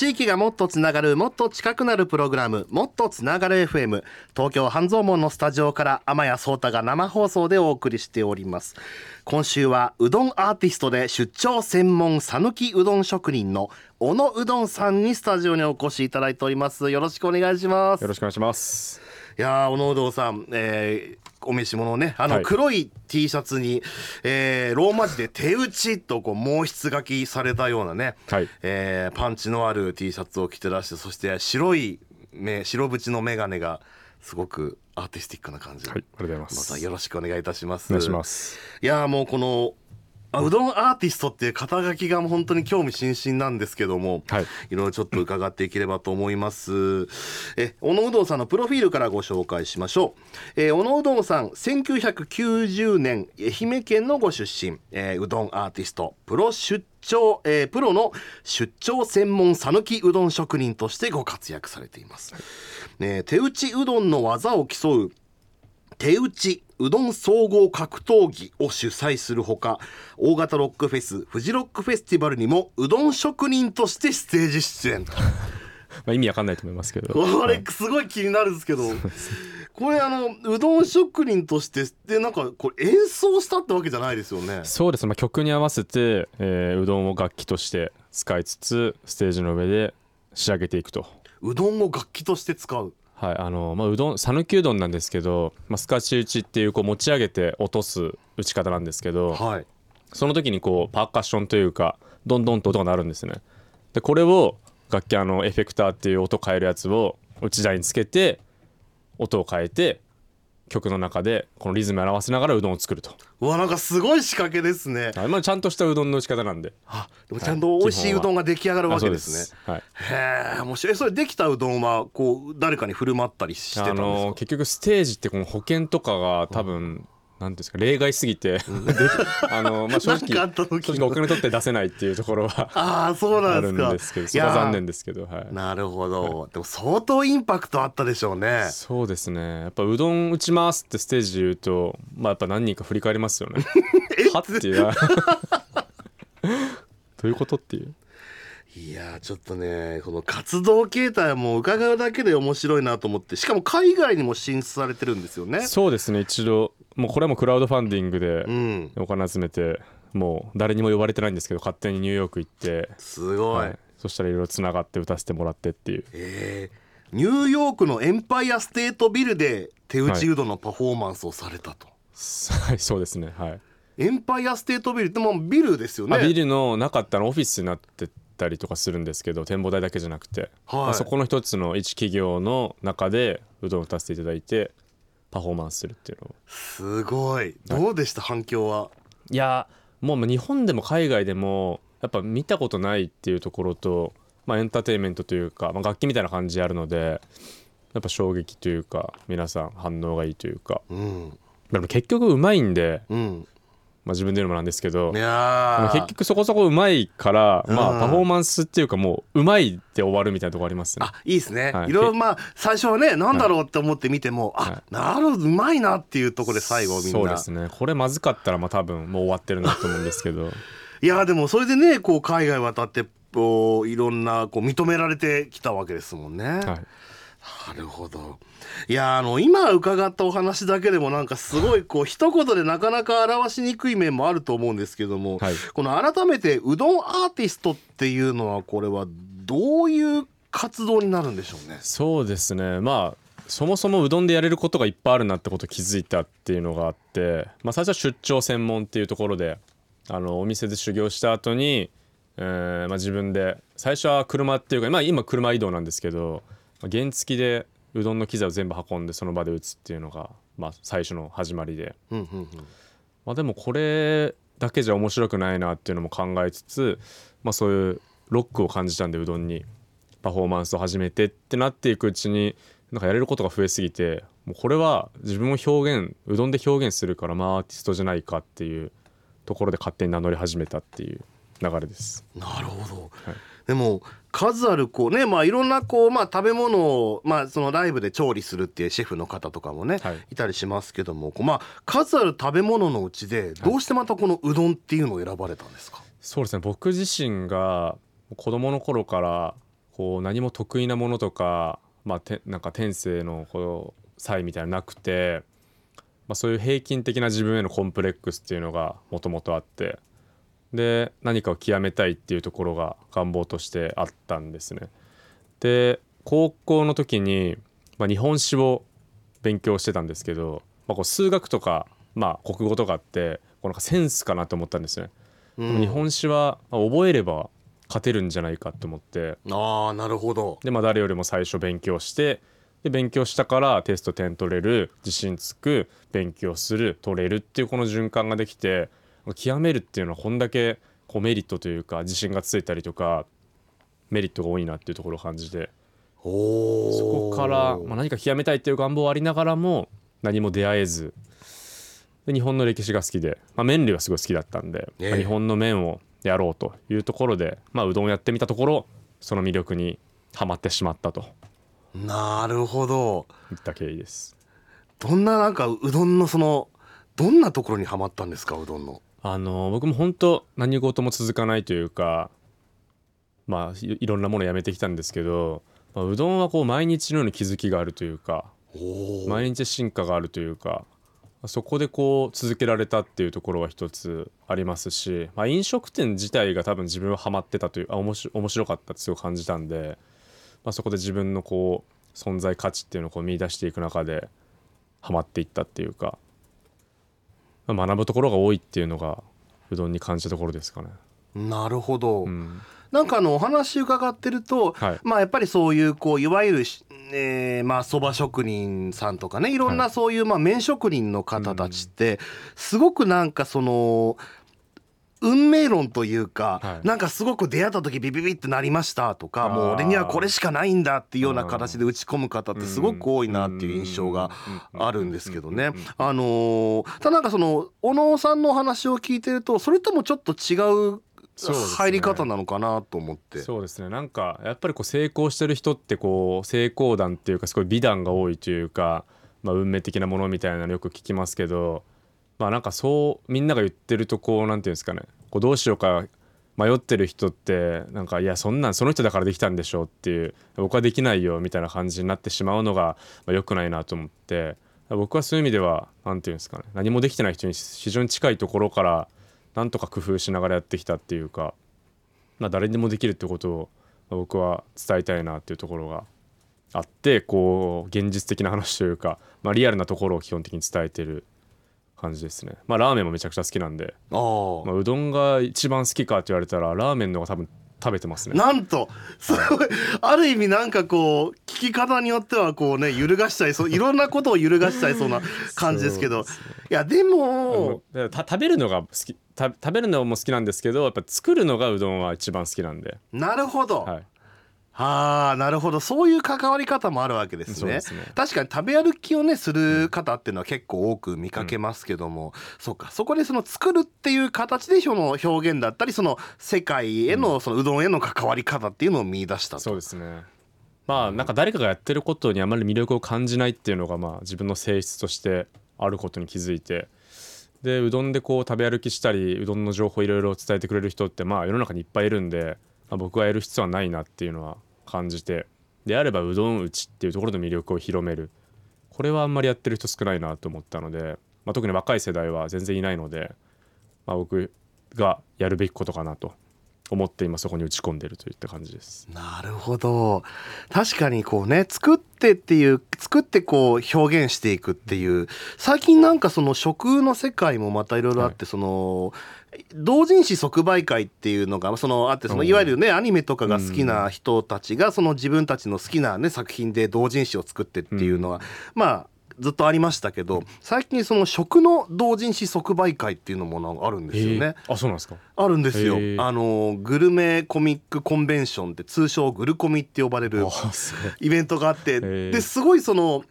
地域がもっとつながるもっと近くなるプログラムもっとつながる FM 東京半蔵門のスタジオから天谷壮太が生放送でお送りしております。今週はうどんアーティストで出張専門さぬきうどん職人の小野うどんさんにスタジオにお越しいただいております。よろしくお願いします。よろしくお願いします。やー小野うどんさん、えーお召し物ねあのはい。黒い T シャツに、えーローマ字で「手打ち」とこう毛筆書きされたようなね、はい。えーパンチのある T シャツを着てらしてそして白い目白縁の眼鏡がすごくアーティスティックな感じ。で、はいありがとうございまますたよろしくお願いいたします。お願いします。いやーもうこのあうどんアーティストっていう肩書きが本当に興味津々なんですけども、はいいろいろちょっと伺っていければと思います。え、小野うどんさんのプロフィールからご紹介しましょう。えー小野うどんさん、1990年愛媛県のご出身、えーうどんアーティスト、プロ出張、えープロの出張専門讃岐うどん職人としてご活躍されています。ね、手打ちうどんの技を競う手打ちうどん総合格闘技を主催するほか大型ロックフェスフジロックフェスティバルにもうどん職人としてステージ出演。まあ意味わかんないと思いますけど。これすごい気になるんですけどこれあのうどん職人としてでなんかこれ演奏したってわけじゃないですよね。そうです。ね、まあ、曲に合わせて、えーうどんを楽器として使いつつステージの上で仕上げていくと。うどんを楽器として使うはいあのまあ、うどん讃岐うどんなんですけど、まあ、スカチ打ちっていうこう持ち上げて落とす打ち方なんですけどはい。その時にこうパーカッションというかどんどんと音が鳴るんですね。でこれを楽器あのエフェクターっていう音変えるやつを内台につけて音を変えて曲の中でこのリズムに合わせながらうどんを作ると、うわなんかすごい仕掛けですね。はいまあ、ちゃんとしたうどんの打ち方なんで。あでもちゃんと美味しいうどんが出来上がるわけですね。はい。へえ面白い。えそれできたうどんはこう誰かに振る舞ったりしてたあんですか？の結局ステージってこの保険とかが多分、なんですか例外すぎて、で あのまあ正直正直お金取って出せないっていうところはああそうなあんですか。るんですけどそれは残念ですけどはい。なるほど、でも相当インパクトあったでしょうね。そうですね。やっぱうどん打ちますってステージで言うとまあやっぱ何人か振り返りますよね。はっていう。どういうことっていういやーちょっとねこの活動形態も伺うだけで面白いなと思ってしかも海外にも進出されてるんですよね。そうですね一度もうこれはもうクラウドファンディングでうん。お金集めてもう誰にも呼ばれてないんですけど勝手にニューヨーク行って。すごい、はい、そしたらいろいろつながって歌わせてもらってっていう。えーニューヨークのエンパイアステートビルで手打ちうどんのパフォーマンスをされたと、はいそうですねはい、エンパイアステートビルってもうビルですよね。あビルの中ってあのオフィスになってたりとかするんですけど展望台だけじゃなくて、はい。まあそこの一つの一企業の中でうどんを歌わせていただいてパフォーマンスするっていうのを。すごい。どうでした反響は？いやもう日本でも海外でもやっぱ見たことないっていうところと、まあ、エンターテインメントというか、まあ、楽器みたいな感じであるのでやっぱ衝撃というか皆さん反応がいいというか。うん。でも結局うまいんで、うんまあ、自分で言うのもなんですけど。いやー。結局そこそこうまいから、まうん。あパフォーマンスっていうかもううまいで終わるみたいなとこありますね。あいいですね、はい。い、ろいろまあ最初はねなんだろうって思って見ても、はあなるほどうまいなっていうところで最後みんな。そうですね。これまずかったらまあ多分もう終わってるなと思うんですけど。いやでもそれでねこう海外渡ってこういろんなこう認められてきたわけですもんね、はいなるほど。いやあの今伺ったお話だけでもなんかすごいこう一言でなかなか表しにくい面もあると思うんですけども、はい。この改めてうどんアーティストっていうのはこれはどういう活動になるんでしょうね？そうですね。まあそもそもうどんでやれることがいっぱいあるなってこと気づいたっていうのがあって、まあ、最初は出張専門っていうところであのお店で修行した後に、えーまあ、自分で最初は車っていうか、まあ、今車移動なんですけどまあ原付でうどんの機材を全部運んでその場で打つっていうのが、まあ、最初の始まりで、うんうんうん。まあ、でもこれだけじゃ面白くないなっていうのも考えつつ、まあ、そういうロックを感じたんでうどんにパフォーマンスを始めてってなっていくうちになんかやれることが増えすぎてもうこれは自分を表現うどんで表現するからまあアーティストじゃないかっていうところで勝手に名乗り始めたっていう流れです。なるほど、はい。でも数あるこうねまあいろんなこうまあ食べ物をまあそのライブで調理するっていうシェフの方とかもね、はい。い、たりしますけどもこうまあ数ある食べ物のうちでどうしてまたこのうどんっていうのを選ばれたんですか、そうですね。僕自身が子供の頃からここう何も得意なものとか,、まあ、てなんか天性のこう才みたいなのなくて、まあ、そういう平均的な自分へのコンプレックスっていうのがもともとあってで何かを極めたいっていうところが願望としてあったんですね。で高校の時に、まあ、日本史を勉強してたんですけど、まあ、こう数学とか、まあ、国語とかってこうなんかセンスかなと思ったんですね。うん日本史はまあ覚えれば勝てるんじゃないかと思ってああなるほどで、まあ、誰よりも最初勉強してで勉強したからテスト点取れる自信つく勉強する取れるっていうこの循環ができて極めるっていうのはこんだけこうメリットというか自信がついたりとかメリットが多いなっていうところを感じて。そこから、まあ、何か極めたいっていう願望はありながらも何も出会えずで日本の歴史が好きで、まあ、麺類はすごい好きだったんで、ええ。まあ日本の麺をやろうというところで、まあ、うどんをやってみたところその魅力にはまってしまったと。なるほど。いった経緯です。どんななんかうどんのそのどんなところにはまったんですかうどんのあの僕も本当何事も続かないというかまあいいろんなものやめてきたんですけど、まあ、うどんはこう毎日のように気づきがあるというかお毎日進化があるというかそこでこう続けられたっていうところは一つありますし、まあ、飲食店自体が多分自分はハマってたというあ面白面白かったってすごい感じたんで、まあ、そこで自分のこう存在価値っていうのをこう見出していく中でハマっていったっていうか、まあ、学ぶところが多いっていうのがうどんに感じたところですかね。なるほど、うん。なんかあのお話伺ってると、はい。まあやっぱりそういうこういわゆるし、えーまあ蕎麦職人さんとかねいろんはなそういうまあ麺職人の方たちってすごくなんかその運命論というか、はいなんかすごく出会った時ビビビってなりましたとかもう俺にはこれしかないんだっていうような形で打ち込む方ってすごく多いなっていう印象があるんですけどね。あのーただなんかその小野さんのお話を聞いてるとそれともちょっと違う入り方なのかなと思って。そうですねなんかやっぱりこう成功してる人ってこう成功談っていうかすごい美談が多いというか、まあ、運命的なものみたいなのよく聞きますけどまあなんかそうみんなが言ってるとこうなんていうんですかね。こうどうしようか迷ってる人ってなんかいやそんなんその人だからできたんでしょうっていう僕はできないよみたいな感じになってしまうのがまあ良くないなと思って僕はそういう意味ではなんていうんですかね。何もできてない人に非常に近いところからなんとか工夫しながらやってきたっていうかまあ、誰にでもできるってことを僕は伝えたいなっていうところがあってこう現実的な話というか、まあ、リアルなところを基本的に伝えてる。感じですね。まあラーメンもめちゃくちゃ好きなんで、あー。まあ、うどんが一番好きかって言われたらラーメンの方が多分食べてますね。なんとすごいある意味なんかこう聞き方によってはこうね揺るがしちゃいそう いろんなことを揺るがしちゃいそうな感じですけど。いやであのも食べるのが好きた食べるのも好きなんですけどやっぱ作るのがうどんは一番好きなんで、なるほど、はい、ああなるほど。そういう関わり方もあるわけですね。ね。確かに食べ歩きをねする方っていうのは結構多く見かけますけども、そうか。そこでその作るっていう形でその表現だったりその世界へのそのうどんへの関わり方っていうのを見出したと、そうですね。まあなんか誰かがやってることにあまり魅力を感じないっていうのがまあ自分の性質としてあることに気づいて。でうどんでこう食べ歩きしたりうどんの情報いろいろ伝えてくれる人ってまあ世の中にいっぱいいるんで、まあ、僕はやる必要はないなっていうのは感じてであればうどん打ちっていうところの魅力を広める。これはあんまりやってる人少ないなと思ったので、まあ、特に若い世代は全然いないので、まあ、僕がやるべきことかなと思って今そこに打ち込んでるといった感じです。なるほど。確かにこうね作ってっていう作ってこう表現していくっていう最近なんかその食の世界もまたいろいろあって、その同人誌即売会っていうのがそのあってそのうん。いわゆるねアニメとかが好きな人たちがその自分たちの好きなね作品で同人誌を作ってっていうのは、まあずっとありましたけど最近その食の同人誌即売会っていうのもあるんですよね。あそうなんですか。あるんですよ。あのグルメコミックコンベンションって通称グルコミって呼ばれるイベントがあってー。ですごいその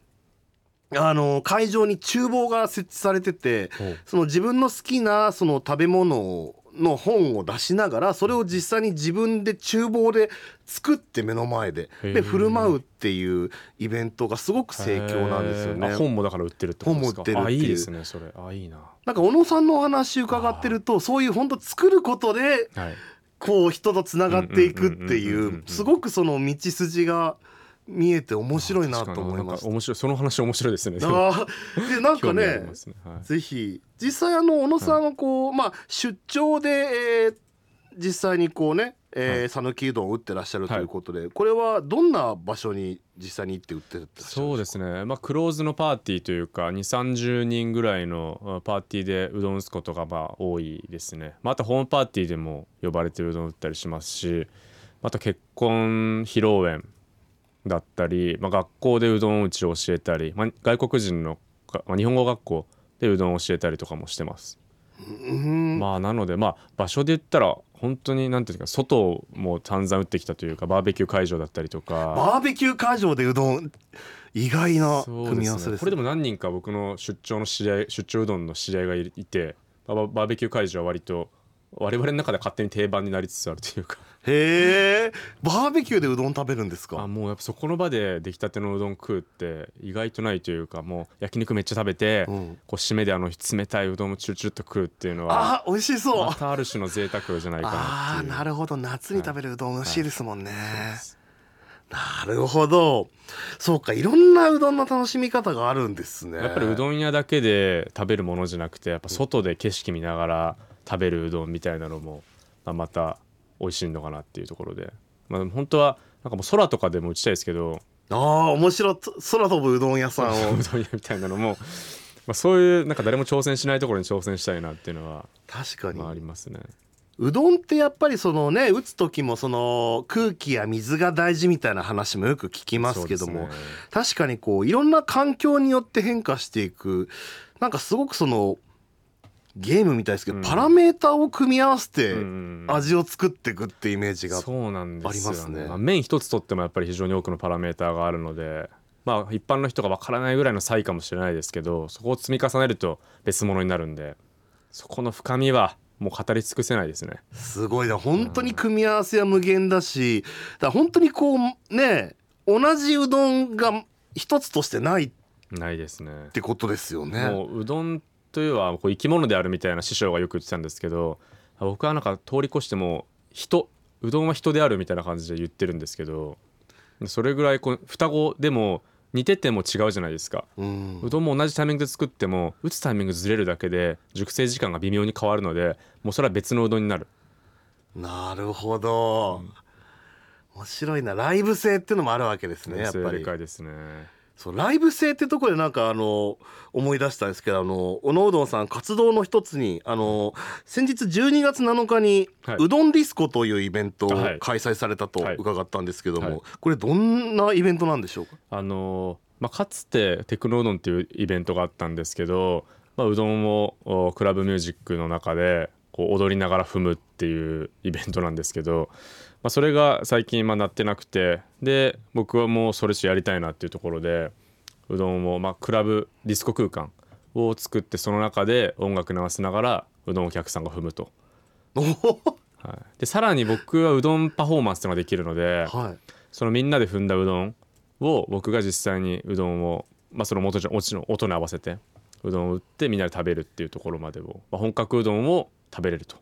あの会場に厨房が設置されててその自分の好きなその食べ物の本を出しながらそれを実際に自分で厨房で作って目の前でで振る舞うっていうイベントがすごく盛況なんですよね。本もだから売ってるってことですか？本も売ってるっていう。あいいですねそれ。あいいな。なんか小野さんのお話伺ってるとそういう本当作ることではい。こう人とつながっていくっていううん。すごくその道筋が見えて面白いなと思いまし面白いその話面白いですね。あー。でなんかねね。はい。ぜひ実際あの小野さんはこう、まあ出張で、えー実際にこうねはい。讃岐、うどんを打ってらっしゃるということで、これはどんな場所に実際に行って売ってるんですか？そうですね、まあ、クローズのパーティーというか2 3 0人ぐらいのあパーティーでうどん打つことがまあ多いですね、まあ、あとホームパーティーでも呼ばれてうどん打ったりしますしあと結婚披露宴だったり、まあ、学校でうどん打ちを教えたり、まあ、外国人のが、まあ、日本語学校でうどんを教えたりとかもしてます。うん。まあなのでまあ場所で言ったら本当になんていうか外も散々打ってきたというかバーベキュー会場だったりとか。バーベキュー会場でうどん意外な組み合わせですね。これでも何人か僕の出張の知り合い出張うどんの知り合いがいいてバーベキュー会場は割と我々の中で勝手に定番になりつつあるというかへえ。バーベキューでうどん食べるんですあかもうやっぱそこの場で出来たてのうどん食うって意外とないというかもう焼肉めっちゃ食べて、うん。こう締めであの冷たいうどんもチュルチュルっと食うっていうのはあー美味しそう。またある種の贅沢じゃないかなあなるほど。夏に食べるうどん美味しいですもんね、なるほど。そうかいろんなうどんの楽しみ方があるんですね。やっぱりうどん屋だけで食べるものじゃなくてやっぱ外で景色見ながら食べるうどんみたいなのも、まあ、また美味しいのかなっていうところで、まあ、本当はなんかもう空とかでも打ちたいですけど。ああ面白い。と空飛ぶうどん屋さんを。うどん屋みたいなのも、まあ、そういうなんか誰も挑戦しないところに挑戦したいなっていうのは、確かに、まあ、ありますね。うどんってやっぱりそのね打つ時もその空気や水が大事みたいな話もよく聞きますけども、ね。確かにこういろんな環境によって変化していく。なんかすごくそのゲームみたいですけど、うん。パラメーターを組み合わせてうん味を作っていくってイメージが、そうなんですよありますね。まあ、麺一つとってもやっぱり非常に多くのパラメーターがあるのでまあ一般の人がわからないぐらいの差異かもしれないですけどそこを積み重ねると別物になるんでそこの深みはもう語り尽くせないですね。すごい。な本当に組み合わせは無限だしだ本当にこうね同じうどんが一つとしてないっないですね。てことですよね。もううどんというのはこう生き物であるみたいな師匠がよく言ってたんですけど僕はなんか通り越しても人うどんは人であるみたいな感じで言ってるんですけどそれぐらいこう双子でも似てても違うじゃないですか。うん。うどんも同じタイミングで作っても打つタイミングずれるだけで熟成時間が微妙に変わるのでもうそれは別のうどんになる。なるほど、面白いな。ライブ性っていうのもあるわけですねやっぱり。正解ですねそうライブ性ってところでなんかあの思い出したんですけどあの小野うどんさん活動の一つにあの先日12月7日に、はい。うどんディスコというイベントをはい。開催されたとはい。伺ったんですけども、はい。これどんなイベントなんでしょうか？あのーまあ、かつてテクノうどんっていうイベントがあったんですけど、まあ、うどんをおクラブミュージックの中でこう踊りながら踏むっていうイベントなんですけど、まあ、それが最近まあなってなくてで僕はもうそれしやりたいなっていうところでうどんをまあクラブディスコ空間を作ってその中で音楽流しながらうどんをお客さんが踏むと。はい、でさらに僕はうどんパフォーマンスっていうのができるので、はいそのみんなで踏んだうどんを僕が実際にうどんを、まあ、その元々の音に合わせてうどんを打ってみんなで食べるっていうところまでを、まあ、本格うどんを食べれると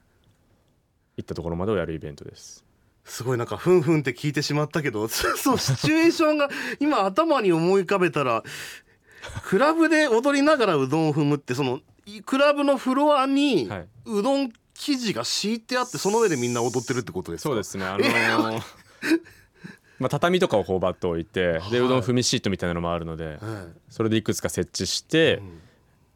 いったところまでをやるイベントです。すごいなんかふんふんって聞いてしまったけど そうシチュエーションが今頭に思い浮かべたらクラブで踊りながらうどんを踏むってそのいクラブのフロアにはい。うどん生地が敷いてあってその上でみんな踊ってるってことですか？そうですね。あのー まあ、畳とかをこうバッと置いてでうどん踏みシートみたいなのもあるのではい。それでいくつか設置して、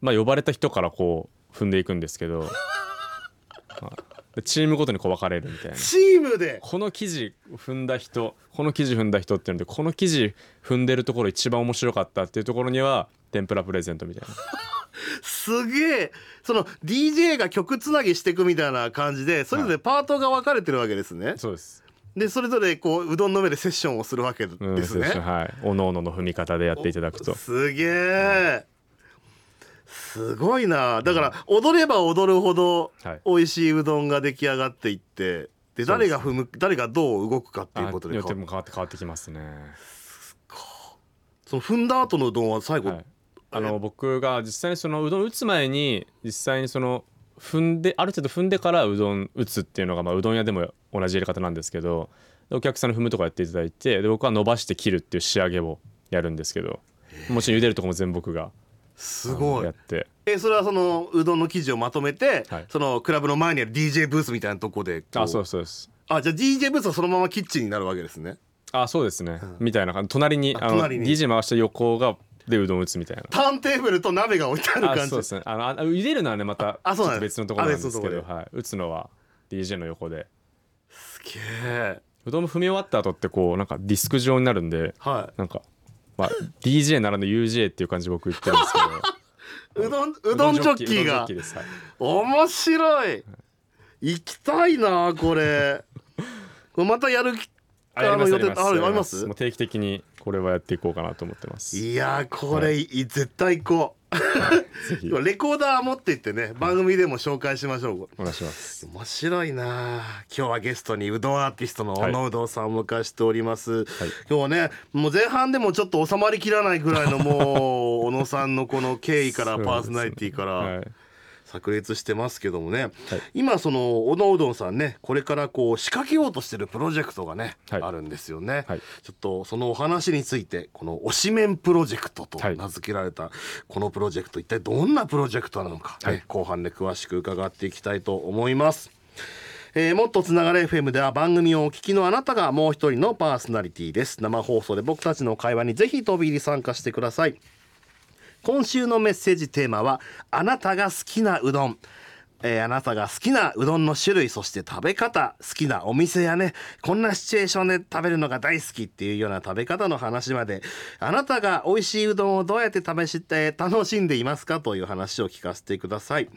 まあ、呼ばれた人からこう踏んでいくんですけど、まあでチームごとにこう分かれるみたいな。チームで？この生地踏んだ人この生地踏んだ人っていうのでこの生地踏んでるところ一番面白かったっていうところには天ぷらプレゼントみたいな。すげえ。その DJ が曲つなぎしていくみたいな感じでそれぞれパートが分かれてるわけですね、そうです、でそれぞれこううどんの上でセッションをするわけでうん、すね、そうはい。おのおのの踏み方でやっていただくと。すげえすごいな。だから踊れば踊るほどはい。美味しいうどんが出来上がっていってで誰が踏む誰がどう動くかっていうことであによって変わも変わって変わってきますね、その踏んだ後のうどんは最後、はい、あの僕が実際にそのうどん打つ前に実際にその踏んである程度踏んでからうどん打つっていうのが、まあ、うどん屋でも同じやり方なんですけどでお客さんの踏むとこやっていただいてで僕は伸ばして切るっていう仕上げをやるんですけどもちろん茹でるとこも全部僕がすごい。やって。えそれはそのうどんの生地をまとめて、はい。そのクラブの前にある DJ ブースみたいなとこでこあそうそうです。あじゃあ DJ ブースはそのままキッチンになるわけですね。あそうですね、みたいな感じ。隣にあの隣に。DJ 回した横がでうどん打つみたいな。ターンテーブルと鍋が置いてあるあ感じ。そうですね。あのあ茹でるのはねまたあそうなん別のところなんですけど、はい、打つのは DJ の横で。すげえ。うどん踏み終わった後ってこうなんかディスク状になるんではなんか、まあ、DJ ならぬ UJ っていう感じで僕言ってるんですけど。い、うどんうどんジョッキーが面白い。行きたいなこれ。こ れまたやる気あやりますやります。ああります？もう定期的にこれはやっていこうかなと思ってます。いやーこれ、い。絶対行こう。レコーダー持って行ってね番組でも紹介しましょう。お願いします。面白いなあ今日はゲストにうどんアーティストのはい。小野うどんさんをお迎えしております、今日はねもう前半でもちょっと収まりきらないぐらいのもう 小野さんのこの経緯からパーソナリティからはい炸裂してますけどもね、今その小野うどんさんねこれからこう仕掛けようとしてるプロジェクトがね、はい。あるんですよね、はい。ちょっとそのお話についてこの推しメンプロジェクトとはい。名付けられたこのプロジェクト一体どんなプロジェクトなのか、ねはい。後半で詳しく伺っていきたいと思います。えーもっとつながれ FM では番組をお聞きのあなたがもう一人のパーソナリティです。生放送で僕たちの会話にぜひ飛び入り参加してください今週のメッセージテーマはあなたが好きなうどん。えーあなたが好きなうどんの種類そして食べ方好きなお店やねこんなシチュエーションで食べるのが大好きっていうような食べ方の話まであなたが美味しいうどんをどうやって食べして楽しんでいますかという話を聞かせてください。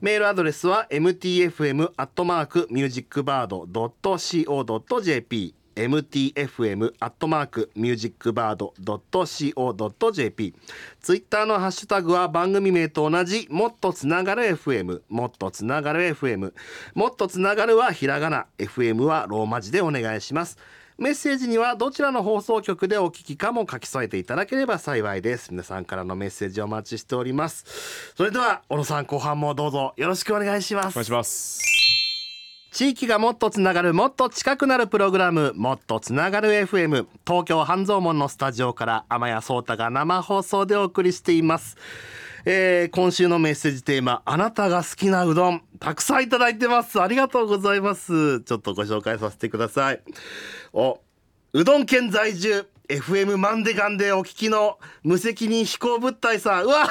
メールアドレスは mtfm.musicbird.co.jp mtfm.musicbird.co.jp ツイッターのハッシュタグは番組名と同じもっとつながる FM もっとつながる FM もっとつながるはひらがな。FM はローマ字でお願いします。メッセージにはどちらの放送局でお聞きかも書き添えていただければ幸いです。皆さんからのメッセージお待ちしております。それでは小野さん後半もどうぞよろしくお願いします。お願いします。地域がもっとつながるもっと近くなるプログラムもっとつながる FM 東京半蔵門のスタジオから天谷壮太が生放送でお送りしています、えー今週のメッセージテーマあなたが好きなうどんたくさんいただいてます。ありがとうございます。ちょっとご紹介させてください。おうどん県在住 FM マンデガンでお聞きの無責任飛行物体さん。うわ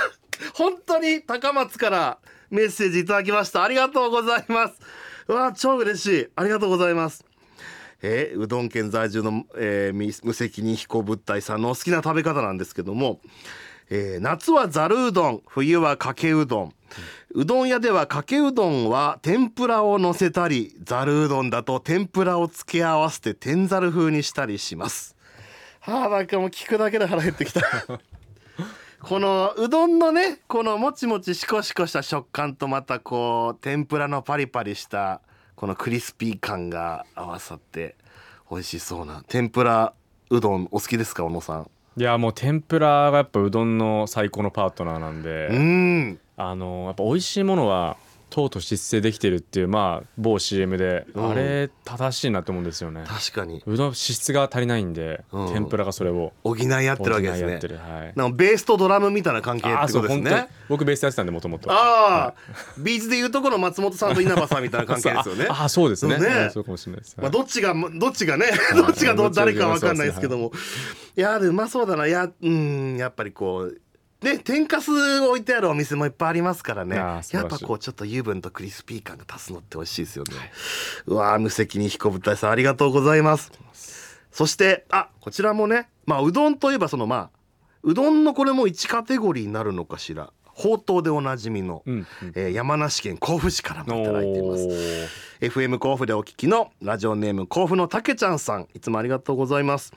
本当に高松からメッセージいただきました。ありがとうございます。うわ超嬉しい。ありがとうございます。えーうどん県在住の、えー無責任飛行物体さんの好きな食べ方なんですけども、えー夏はざるうどん冬はかけうどん、うどん屋ではかけうどんは天ぷらを乗せたりざるうどんだと天ぷらを付け合わせて天ざる風にしたりします。はあなんかもう聞くだけで腹減ってきた。このうどんのねこのもちもちしこしこした食感とまたこう天ぷらのパリパリしたこのクリスピー感が合わさって美味しそうな天ぷらうどんお好きですか小野さん？いやもう天ぷらがやっぱうどんの最高のパートナーなんで、うーん。あのやっぱ美味しいものはとうとう失勢できてるっていうまあ某 CM で、うん。あれ正しいなと思うんですよね。確かに。うどん脂質が足りないんで、うん。天ぷらがそれを。補い合ってるわけですね。補いはい。なんかベースとドラムみたいな関係ってことですね。僕ベースやってたんでもともとああビーズでいうとこの松本さんと稲葉さんみたいな関係ですよね。ああそうですね。そうね。うんそうかもしれないです、まあ、どっちがどっちがね どっちが誰かわかんないですけども。いやでうまそうだな。いやうんやっぱりこうね天かす置いてあるお店もいっぱいありますからね。やっぱこうちょっと油分とクリスピー感が足すのって美味しいですよね、うわー無責任彦舞台さんありがとうございます。そしてあこちらもねまあうどんといえばそのまあうどんのこれも1カテゴリーになるのかしら。ほうとうでおなじみの、うんうん。えー山梨県甲府市からもいただいています。FM 甲府でお聞きのラジオネーム甲府のたけちゃんさんいつもありがとうございます、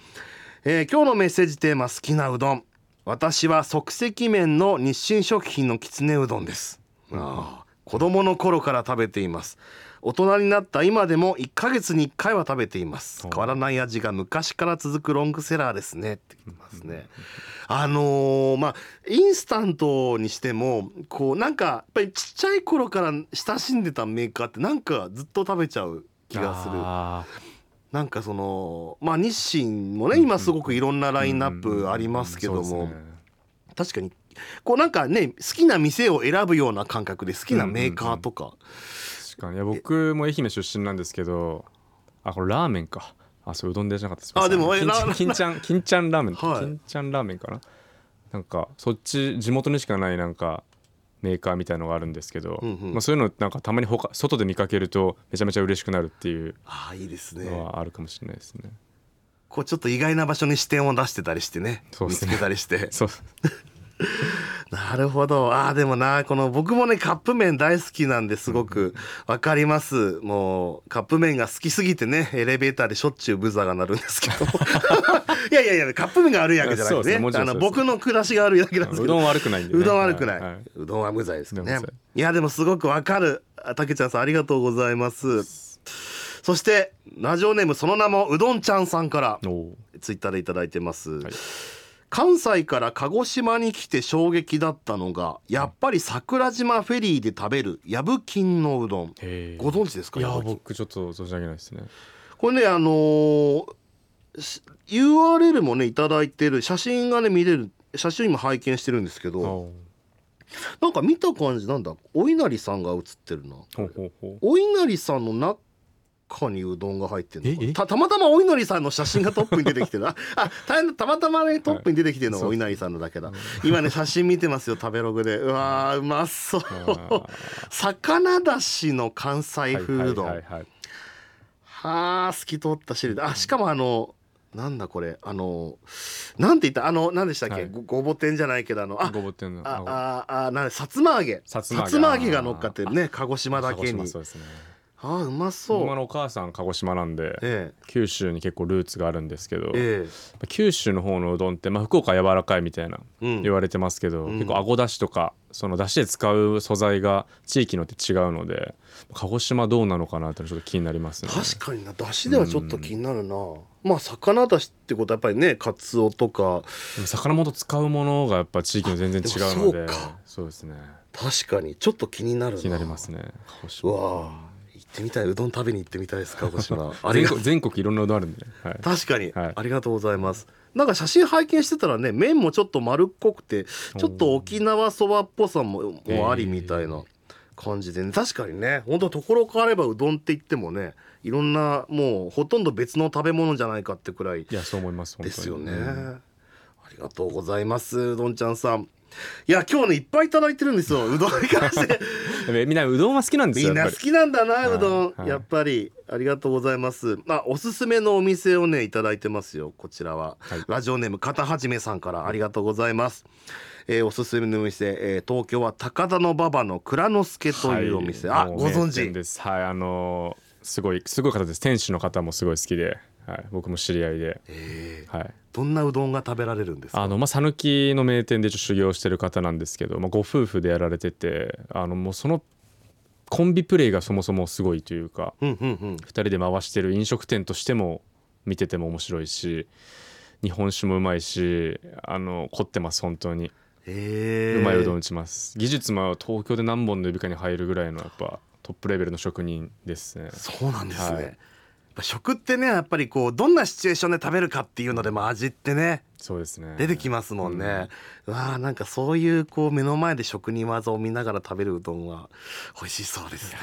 えー今日のメッセージテーマ好きなうどん私は即席麺の日清食品のきつねうどんです、ああ子供の頃から食べています。大人になった今でも1ヶ月に1回は食べています。お変わらない味が昔から続くロングセラーですね。って言いますね。あのーまあインスタントにしてもこうなんかやっぱりちっちゃい頃から親しんでたメーカーってなんかずっと食べちゃう気がする。あなんかそのまあ日清もねうん今すごくいろんなーラインナップありますけども確かにこうなんかね好きな店を選ぶような感覚で好きなメーカーとか、確かに。いや僕も愛媛出身なんですけどあこれラーメンか。あそううどんでじゃなかったあでもえ金ちゃん。ラ金ちゃん金ちゃんラーメン、はい。金ちゃんラーメンかな。なんかそっち地元にしかないなんかメーカーみたいのがあるんですけど、うんうん。まあ、そういうのなんかたまに他外で見かけるとめちゃめちゃ嬉しくなるっていうああいいですね。のはあるかもしれないですね。こうちょっと意外な場所に視点を出してたりしてね見つそうですね。けたりして。そうなるほど。ああでもなこの僕もねカップ麺大好きなんですごく。わかります。もうカップ麺が好きすぎてねエレベーターでしょっちゅうブザーが鳴るんですけど。いやいやいやカップ麺が悪いわけじゃなくてね。あの僕の暮らしが悪いわけなんですけど。うどん悪くないんで、ね、うどん悪くない、はい。うどんは無罪ですけどねいやでもすごくわかる。あたけちゃんさんありがとうございます。そしてラジオネームその名もうどんちゃんさんからツイッターでいただいてます、はい関西から鹿児島に来て衝撃だったのがやっぱり桜島フェリーで食べるやぶ金のうどん。ご存知ですかいや僕ちょっと存じ上げないですね。これねあのーし URL もねいただいてる写真がね見れる写真今拝見してるんですけどおなんか見た感じなんだお稲荷さんが写ってるな。ほうほうほう。お稲荷さんの中にうどんが入ってるたたまたまお稲荷さんの写真がトップに出てきてる ああたたまたまねトップに出てきてるのがはい。お稲荷さんのだけだ。今ね写真見てますよ食べログで。うわーうまそう。あ魚だしの関西ー風うどんはいはいはいはい。はあ透き通った汁。であしかもあのなんだこれ。あのなんて言った？あの何でしたっけ、はい。ごごぼ天じゃないけどあのあごぼ天のあああなんでさつま揚げ。さつま揚げ。が乗っかってるね鹿児島だけに。そうですねあーうまそう。今のお母さん鹿児島なんでえ九州に結構ルーツがあるんですけどええ。九州の方のうどんって、まあ、福岡は柔らかいみたいなえうん。言われてますけど、うん。結構あごだしとかそのだしで使う素材が地域によって違うので鹿児島どうなのかなってちょっと気になりますね。確かにな出汁ではちょっと気になるな、まあ魚出汁ってことはやっぱりねカツオとか。でも魚元使うものがやっぱ地域に全然違うのでそうですね。確かにちょっと気になるな。気になりますね鹿児う島わあ行ってみたいうどん食べに行ってみたいです鹿児島ありが全国いろんなうどんあるんで。ね、はい、確かに、はい。ありがとうございます。なんか写真拝見してたらね麺もちょっと丸っこくてちょっと沖縄そばっぽさももありみたいな感じでね。確かにね。本当ところ変わればうどんって言ってもねいろんなもうほとんど別の食べ物じゃないかってくらいいやそう思います本当に。ですよね、うんありがとうございますうどんちゃんさんいや今日ねいっぱいいただいてるんですよ。うどんに関して。みんなうどんは好きなんですみんな好きなんだなはいうどん、はいやっぱりありがとうございます。あおすすめのお店をねいただいてますよこちらは、はい。ラジオネーム片はじめさんからありがとうございます、えーおすすめのお店、えー東京は高田馬場の蔵之助というお店、あはい。もうご存知。です。はいあのーすごいすごい方です。店主の方もすごい好きで、はい、僕も知り合いで、えー。はい、どんなうどんが食べられるんですか？あのまあ讃岐の名店でちょっと修行してる方なんですけど、まあ、ご夫婦でやられててあのもうそのコンビプレイがそもそもすごいというかうんうんうん。2人で回してる飲食店としても見てても面白いし日本酒もうまいしあの凝ってます本当に。えー。うまいうどん打ちます。技術も東京で何本の指かに入るぐらいのやっぱトップレベルの職人ですね。そうなんですね、はい食ってねやっぱりこうどんなシチュエーションで食べるかっていうのでも味ってねそうですね。出てきますもんね、うわあなんかそういうこう目の前で職人技を見ながら食べるうどんは美味しそうですね。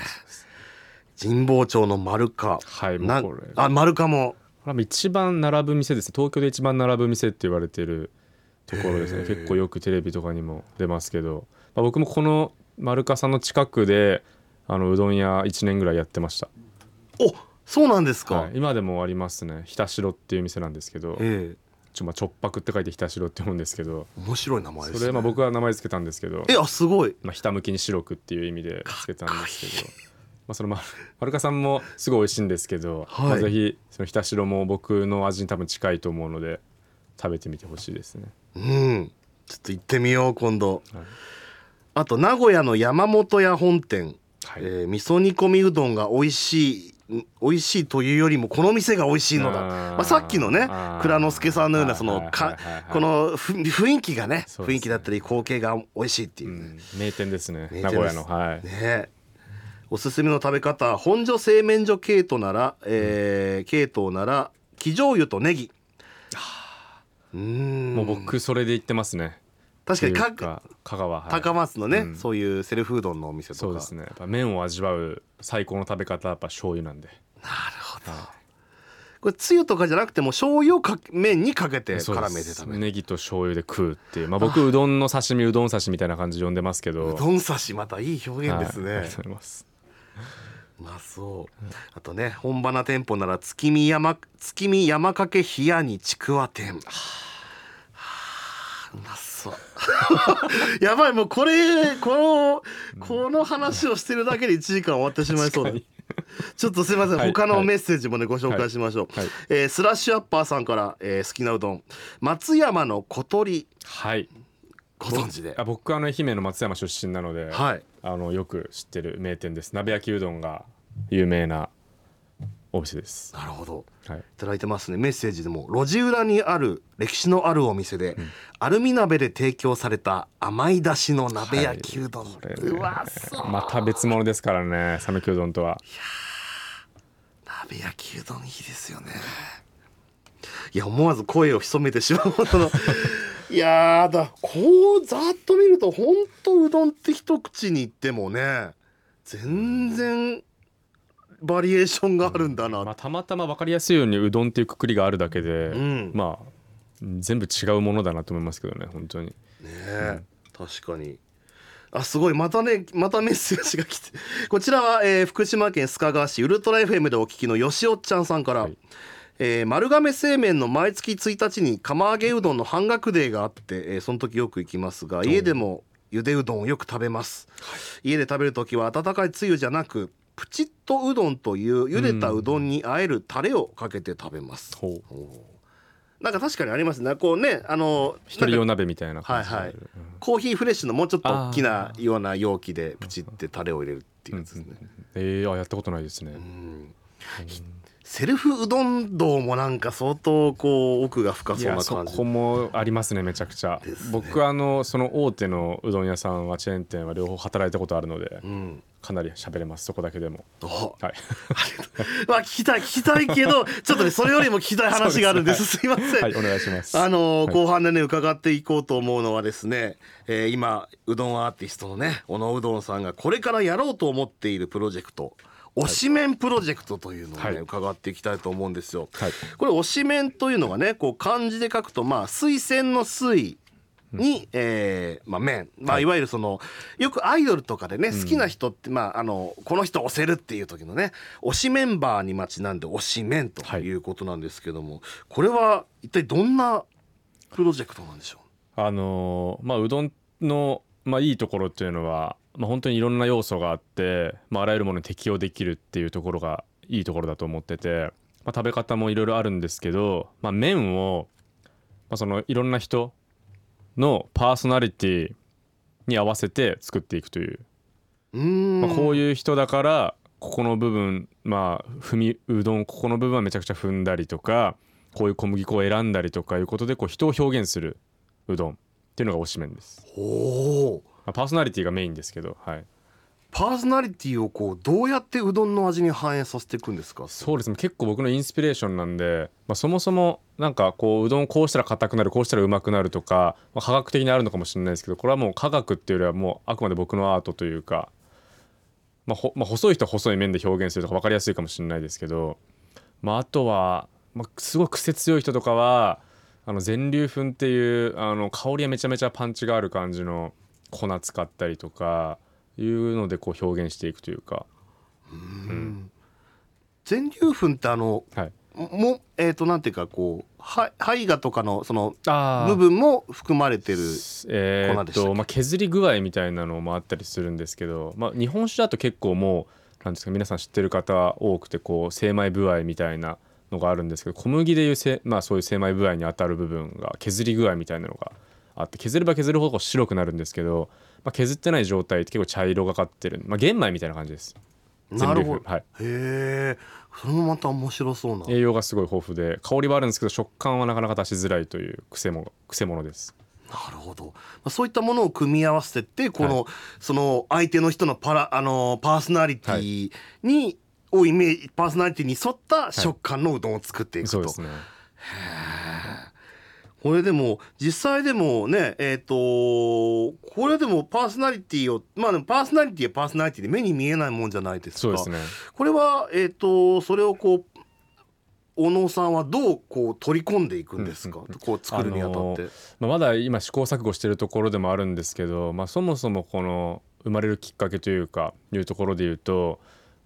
神保町の丸かはいもなうこれあ丸かも。これは一番並ぶ店ですね。東京で一番並ぶ店って言われてるところですね。結構よくテレビとかにも出ますけど、まあ、僕もこの丸かさんの近くであのうどん屋1年ぐらいやってました、おそうなんですか、はい、今でもありますね。ひたしろっていう店なんですけどえちょ、まあ、直白って書いてひたしろって思うんですけどえ面白い名前ですね。それまあ僕は名前つけたんですけどえあすごい。まあ、ひたむきに白くっていう意味でつけたんですけど、まあ、そのま 丸かさんもすごい美味しいんですけど、はい。まあ、ぜひそのひたしろも僕の味に多分近いと思うので食べてみてほしいですね。うん。ちょっと行ってみよう今度。はい。あと名古屋の山本屋本店。はい。えー味噌煮込みうどんが美味しいん美味しいというよりもこの店が美味しいのだ。まあ、さっきのね蔵之介さんのようなそのかこのふ雰囲気がね雰囲気だったり光景が美味しいっていう。うね、ん。名店ですね。名古屋の。はい。ね。おすすめの食べ方本所製麺所系統なら、えー系統なら生醤油とネギ。うー。ん。もう僕それで行ってますね確かにか香川はい。高松のね、うん。そういうセルフうどんのお店とか。そうですね。やっぱ麺を味わう最高の食べ方はやっぱ醤油なんで。なるほど。これつゆとかじゃなくても醤油をかけ麺にかけて絡めてす食べる。ネギと醤油で食うっていう。まあ僕うどんの刺身うどん刺しみたいな感じで呼んでますけど。うどん刺しまたいい表現ですね、はい。ありがとうございます。うまそう。あとね本場店舗なら月見山月見山かけ冷やにちくわ店。はあうまそう やばいもうこれこのこの話をしてるだけで1時間終わってしまいそうだ。ちょっとすいません、はい他のメッセージもねご紹介しましょう、はい。えースラッシュアッパーさんから、えー好きなうどん。松山の小鳥。はい。ご存知で。あ僕あの愛媛の松山出身なので、はい。あのよく知ってる名店です。鍋焼きうどんが有名なお店です、なるほど。はい、いただいてますね。メッセージでも路地裏にある歴史のあるお店で、アルミ鍋で提供された甘い出汁の鍋焼きうどん、これね。うわそう。また別物ですからね讃岐うどんとは。鍋焼きうどんいいですよね。いや思わず声を潜めてしまうほどの。いやーだこうざっと見るとほんとうどんって一口にいってもね全然バリエーションがあるんだな、まあ、たまたま分かりやすいようにうどんっていうくくりがあるだけで、うん。まあ全部違うものだなと思いますけどね本当に。ねえ、確かに。あすごい。またねまたメッセージが来て。こちらは、えー福島県須賀川市ウルトラ FM でお聞きのよしおっちゃんさんから、はい。えー丸亀製麺の毎月1日に釜揚げうどんの半額デーがあって、えーその時よく行きますが家でもゆでうどんをよく食べます、家で食べる時は温かいつゆじゃなくプチッとうどんという茹でたうどんにあえるタレをかけて食べます、ほう。なんか確かにありますね。こうねあの一人用鍋みたいな感じで、はいはい。うんコーヒーフレッシュのもうちょっと大きなあような容器でプチってタレを入れるっていうやつですね、えー、あやったことないですね、うんセルフうどん道もなんか相当こう奥が深いそうな感じ。やそこもありますねめちゃくちゃ、ね。僕あのその大手のうどん屋さんはチェーン店は両方働いたことあるので、うん。かなり喋れます。そこだけでも。おはい。まあ 聞きたい聞きたいけど ちょっとねそれよりも聞きたい話があるんです。すいません、はいお願いします。あの後半でね伺っていこうと思うのはですね、えー今うどんアーティストのね小野うどんさんがこれからやろうと思っているプロジェクト推し麺プロジェクトというのをね、はい。伺っていきたいと思うんですよ。はい。これ推し麺というのがねこう漢字で書くとまあ推薦の推に、えーまあ、麺、まあ、い。わゆるそのよくアイドルとかでね好きな人って、まあ、あのこの人推せるっていう時のね推しメンバーにまちなんで推し麺とい。うことなんですけども、これは一体どんなプロジェクトなんでしょあのーまあうどんの、まあ、いいところっていうのは、まあ、本当にいろんな要素があって、まあ、あらゆるものに適応できるっていうところがいいところだと思ってて、まあ、食べ方もいろいろあるんですけど、まあ、麺を、まあ、そのいろんな人のパーソナリティに合わせて作っていくという、まあ、こういう人だからここの部分まあ踏みうどんここの部分はめちゃくちゃ踏んだりとかこういう小麦粉を選んだりとかいうことでこう人を表現するうどんっていうのが推し麺です。おおまあパーソナリティがメインですけど、はい、パーソナリティをこうどうやってうどんの味に反映させていくんですか？そうですね。結構僕のインスピレーションなんで、まあ、そもそもなんかこううどんこうしたら硬くなるこうしたらうまくなるとか、まあ、科学的にあるのかもしれないですけどこれはもう科学っていうよりはもうあくまで僕のアートというか、まあほまあ、細い人は細い面で表現するとか分かりやすいかもしれないですけど、まあ、あとは、まあ、すごい癖強い人とかはあの全粒粉っていうあの香りはめちゃめちゃパンチがある感じの粉使ったりとかいうのでこう表現していくというか、全粒粉ってあのはい、もえっ、となんていうかこうは胚芽とかのその部分も含まれてる粉でしたっけ？とまあ、削り具合みたいなのもあったりするんですけど、まあ、日本酒だと結構もうなんですか皆さん知ってる方多くてこう精米部合みたいなのがあるんですけど小麦でいうせ、まあ、そういう精米部合に当たる部分が削り具合みたいなのがあって削れば削るほど白くなるんですけど、まあ、削ってない状態って結構茶色がかってる、まあ、玄米みたいな感じです。なるほど、はい、へえ。それもまた面白そうな。栄養がすごい豊富で香りはあるんですけど食感はなかなか出しづらいという癖も癖ものです。なるほど、まあ、そういったものを組み合わせてってこの、はい。その相手の人のパラあのパーソナリティに、をイメージパーソナリティに沿った食感のうどんを作っていくと、そうですねこれでも実際でもねえっ、とこれでもパーソナリティをまあでもパーソナリティはパーソナリティで目に見えないもんじゃないですか。そうですね。これはえっ、とそれをこう小野さんはどうこう取り込んでいくんですか、うんうんこう作るにあたって、まあ、まだ今試行錯誤してるところでもあるんですけど、まあ、そもそもこの生まれるきっかけというかいうところで言うと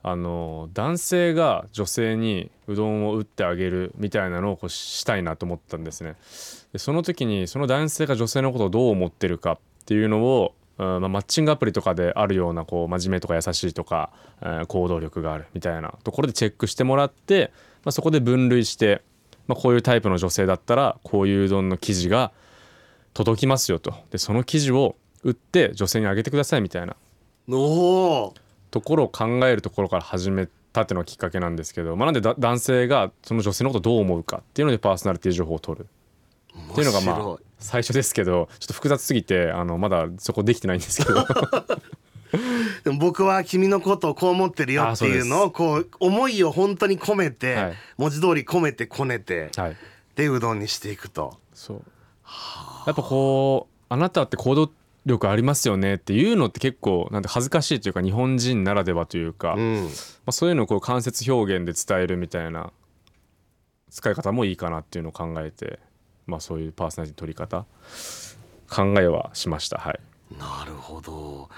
あの男性が女性にうどんを打ってあげるみたいなのをこうしたいなと思ったんですね。でその時にその男性が女性のことをどう思ってるかっていうのを、うんまあ、マッチングアプリとかであるようなこう真面目とか優しいとか、えー行動力があるみたいなところでチェックしてもらって、まあ、そこで分類して、まあ、こういうタイプの女性だったらこういううどんの生地が届きますよと。でその生地を売って女性にあげてくださいみたいな。ところを考えるところから始めたっていうのがきっかけなんですけど、まあ、なんでだ男性がその女性のことをどう思うかっていうのでパーソナリティ情報を取るっていうのがまあ最初ですけどちょっと複雑すぎてあのまだそこできてないんですけど。でも僕は君のことをこう思ってるよっていうのをこう思いを本当に込めて、はい。文字通り込めてこねて、はい。でうどんにしていくと。そう。やっぱこうあなたって行動力ありますよねっていうのって結構なんて恥ずかしいというか日本人ならではというか、まうん。あ、そういうのをこう間接表現で伝えるみたいな使い方もいいかなっていうのを考えて、まあ、そういうパーソナリティの取り方考えはしました。はい。なるほど。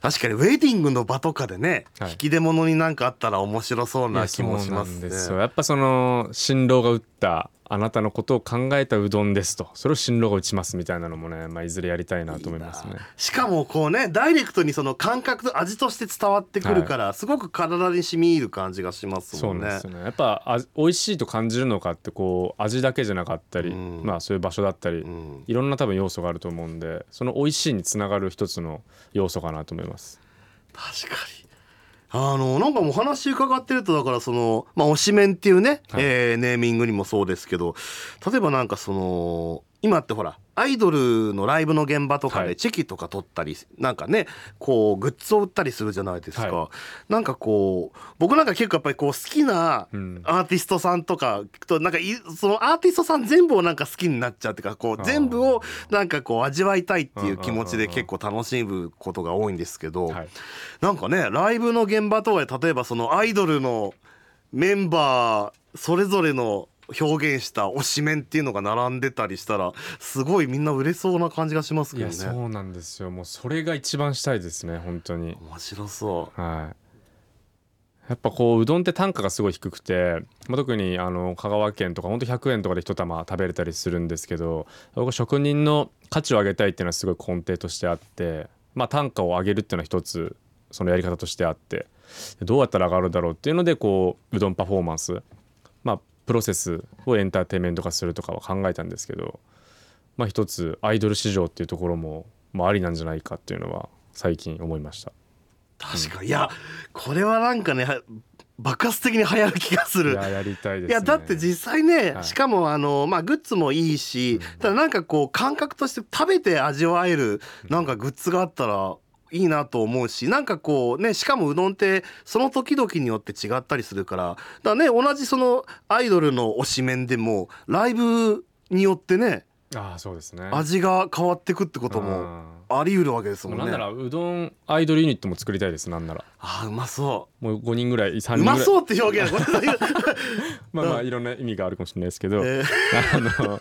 確かにウェディングの場とかでね、はい。引き出物になんかあったら面白そうな気もしますね。やっぱその新郎が打ったあなたのことを考えたうどんですと。それを新郎が打ちますみたいなのもね、まあ、いずれやりたいなと思いますね。しかもこうねダイレクトにその感覚と味として伝わってくるから、すごく体に染み入る感じがしますそうんもねですよね。やっぱあ美味しいと感じるのかってこう味だけじゃなかったり、うん。まあそういう場所だったり、うん。いろんな多分要素があると思うんでその美味しいにつながる一つの要素かなと思います。確かにあのなんかもう話伺ってるとだからそのまあ推しメンっていうね、はい。えーネーミングにもそうですけど例えばなんかその今ってほらアイドルのライブの現場とかはい。でチェキとか取ったり、なんかねこうグッズを売ったりするじゃないですか、はなんかこう僕なんか結構やっぱりこう好きなうん。アーティストさんとかとなんかいそのアーティストさん全部をなんか好きになっちゃうっていうかこう全部をなんかこう味わいたいっていう気持ちで結構楽しむことが多いんですけど、はい。なんかねライブの現場とかで例えばそのアイドルのメンバーそれぞれの表現した推しメンっていうのが並んでたりしたらすごいみんな売れそうな感じがしますけどね。そうなんですよ。もうそれが一番したいですね本当に。面白そはい。やっぱこううどんって単価がすごい低くて、まあ、特にあの香川県とかほんと100円とかで一玉食べれたりするんですけど僕は職人の価値を上げたいっていうのはすごい根底としてあって、まあ、単価を上げるっていうのは一つそのやり方としてあってどうやったら上がるだろうっていうのでこううどんパフォーマンス、まあ、プロセスをエンターテインメント化するとかは考えたんですけど、まあ、一つアイドル市場っていうところも、まあ、ありなんじゃないかっていうのは最近思いました。う確かに。いやこれはなんかねは爆発的に流行る気がする。いややりたいです、ね、いやだって実際ね、はい。しかもあのまあグッズもいいし、ただなんかこう感覚として食べて味わえるなんかグッズがあったらいいなと思うしなんかこうねしかもうどんってその時々によって違ったりするからだからね同じそのアイドルの推しメンでもライブによってねああそうですね。味が変わってくってこともあり得るわけですもんね。なんならうどんアイドルユニットも作りたいですなんなら。あーうまそもう5人ぐらい3う。人ぐらい。うまそうって表現 まあまあいろんな意味があるかもしれないですけど、えー。あの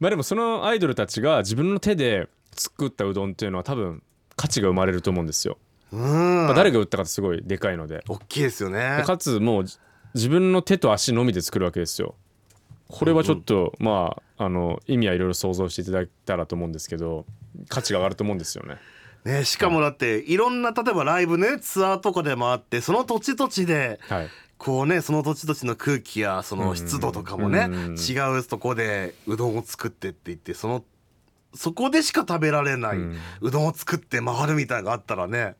まあでもそのアイドルたちが自分の手で作ったうどんっていうのは多分価値が生まれると思うんですよ、うん。まあ誰が売ったかってすごいでかいので。大きいですよね。で。かつもうじ自分の手と足のみで作るわけですよ。これはちょっと、まああの意味はいろいろ想像していただいたらと思うんですけど価値が上がると思うんですよね。ね、しかもだっていろんな例えばライブねツアーとかでもあってその土地土地ではい。こうねその土地土地の空気やその湿度とかもねうんうんうん。違うとこでうどんを作ってって言ってそのそこでしか食べられない、うん。うどんを作って回るみたいなのがあったらね。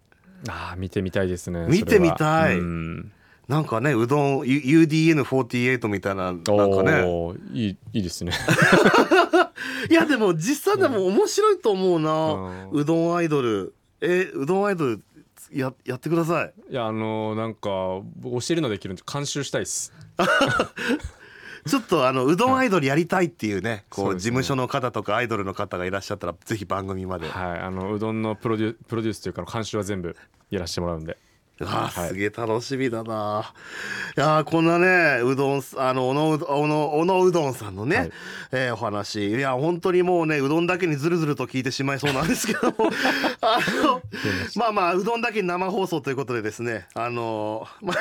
ああ見てみたいですね見てみたい。うん。なんかねうどん U- UDN48 みたいななんかね。いいいいですね。いやでも実際でも面白いと思うな、うん。うどんアイドル。えうどんアイドルややってください。いやあのなんか教えるのできるんで監修したいです ちょっとあのうどんアイドルやりたいっていうねこう事務所の方とかアイドルの方がいらっしゃったらぜひ番組まで、はい。あのうどんのプロデュプロデュースというか監修は全部やらせてもらうんであすげえ楽しみだな。いやーこんなねうどんあの小野うど小野小野うどんさんのね、はい。えーお話。いや本当にもうねうどんだけにずるずると聞いてしまいそうなんですけども。あのまあまあうどんだけに生放送ということでですねあのま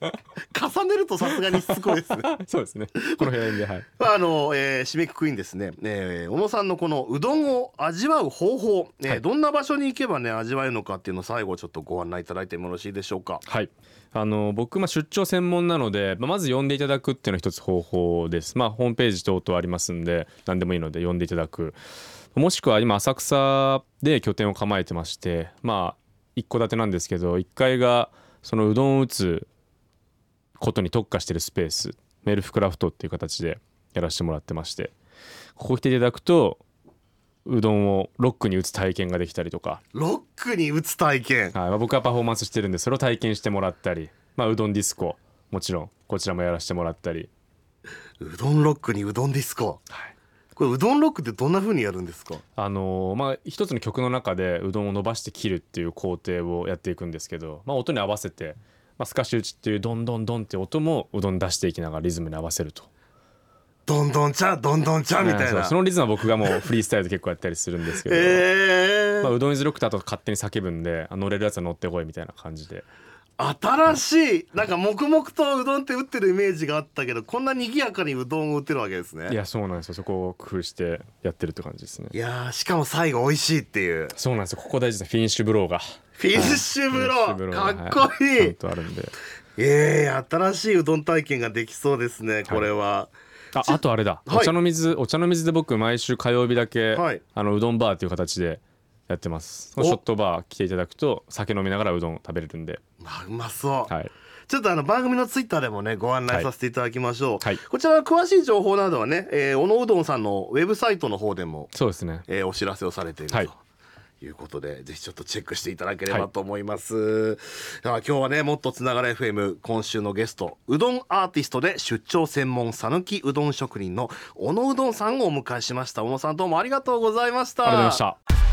あ 重ねるとさすがにしつこいですね。そうですね。この辺ではい。あの、えー締めくくりにですね、えー小野さんのこのうどんを味わう方法、えーはい。どんな場所に行けばね味わえるのかっていうのを最後ちょっとご案内いただいてもよろしいでしょうか。しょうか？はい。あの僕、まあ、出張専門なので、まあまず呼んでいただくっていうのは一つ方法です、まあ、ホームページ等々ありますんで何でもいいので呼んでいただく。もしくは今浅草で拠点を構えてましてまあ一戸建てなんですけど1階がそのうどんを打つことに特化してるスペースメルフクラフトっていう形でやらせてもらってましてここ来ていただくとうどんをロックに打つ体験ができたりとか。ロックに打つ体験。はい。まあ、僕はパフォーマンスしてるんでそれを体験してもらったり、まあ、うどんディスコ。もちろん。こちらもやらせてもらったり、うどんロックにうどんディスコ。これうどんロックってどんな風にやるんですか？あのーまあ一つの曲の中でうどんを伸ばして切るっていう工程をやっていくんですけど、まあ、音に合わせて、まあ、スカシ打ちっていうドンドンドンって音もうどん出していきながらリズムに合わせるとどんどんちゃどんどんちゃみたいな。そのリズムは僕がもうフリースタイルで結構やったりするんですけど、えまあ、ーうどんイズロックだと勝手に叫ぶんであ乗れるやつは乗ってこいみたいな感じで。新しいなんか黙々とうどんって打ってるイメージがあったけどこんな賑やかにうどんを打ってるわけですね。いやそうなんですよ。そこを工夫してやってるって感じですね。いやーしかも最後美味しいっていう。そうなんですよ。ここ大事ですね。フィニッシュブローが。フィニッシュブロフィニッシュブローーかっこいい、はちゃんとあるんで。ええ新しいうどん体験ができそうですねこれは、ああとあれだ、はい。お茶の水お茶の水で僕毎週火曜日だけ、はい。あのうどんバーっていう形でやってます。シおョットバー来ていただくと酒飲みながらうどん食べれるんで。まあうまそう、はい。ちょっとあの番組のツイッターでもねご案内させていただきましょう、はい。こちらの詳しい情報などはね、えー、小野うどんさんのウェブサイトの方でも、そうですね。えーお知らせをされていると、はいい、うことでぜひちょっとチェックしていただければと思います、では今日はねもっとつながれ FM 今週のゲストうどんアーティストで出張専門讃岐うどん職人の小野うどんさんをお迎えしました。小野さんどうもありがとうございました。ありがとうございました